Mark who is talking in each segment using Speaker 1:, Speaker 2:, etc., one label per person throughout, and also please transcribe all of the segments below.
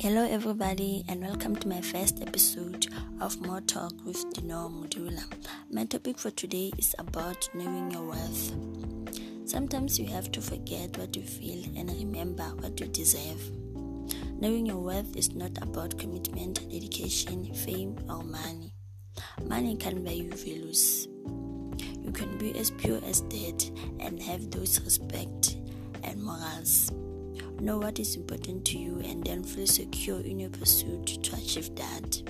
Speaker 1: Hello, everybody, and welcome to my first episode of More Talk with Dino Mudula. My topic for today is about knowing your worth. Sometimes you have to forget what you feel and remember what you deserve. Knowing your worth is not about commitment, dedication, fame, or money. Money can buy you values. You can be as pure as dead and have those respect and morals. Know what is important to you and then feel secure in your pursuit to achieve that.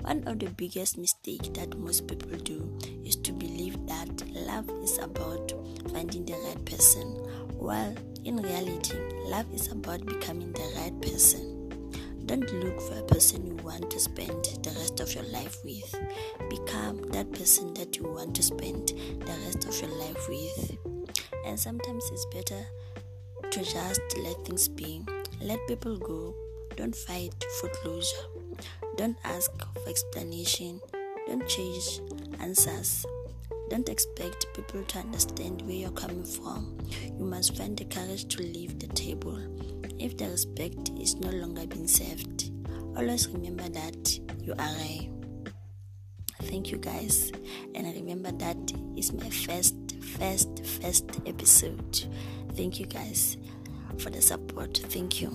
Speaker 1: One of the biggest mistakes that most people do is to believe that love is about finding the right person, while in reality, love is about becoming the right person. Don't look for a person you want to spend the rest of your life with. Become that person that you want to spend the rest of your life with. And sometimes it's better to just let things be. Let people go. Don't fight for closure. Don't ask for explanation. Don't chase answers. Don't expect people to understand where you're coming from. You must find the courage to leave the table if the respect is no longer being served. Always remember that you are a. Thank you guys, and remember that is my first, first, first episode. Thank you guys for the support. Thank you.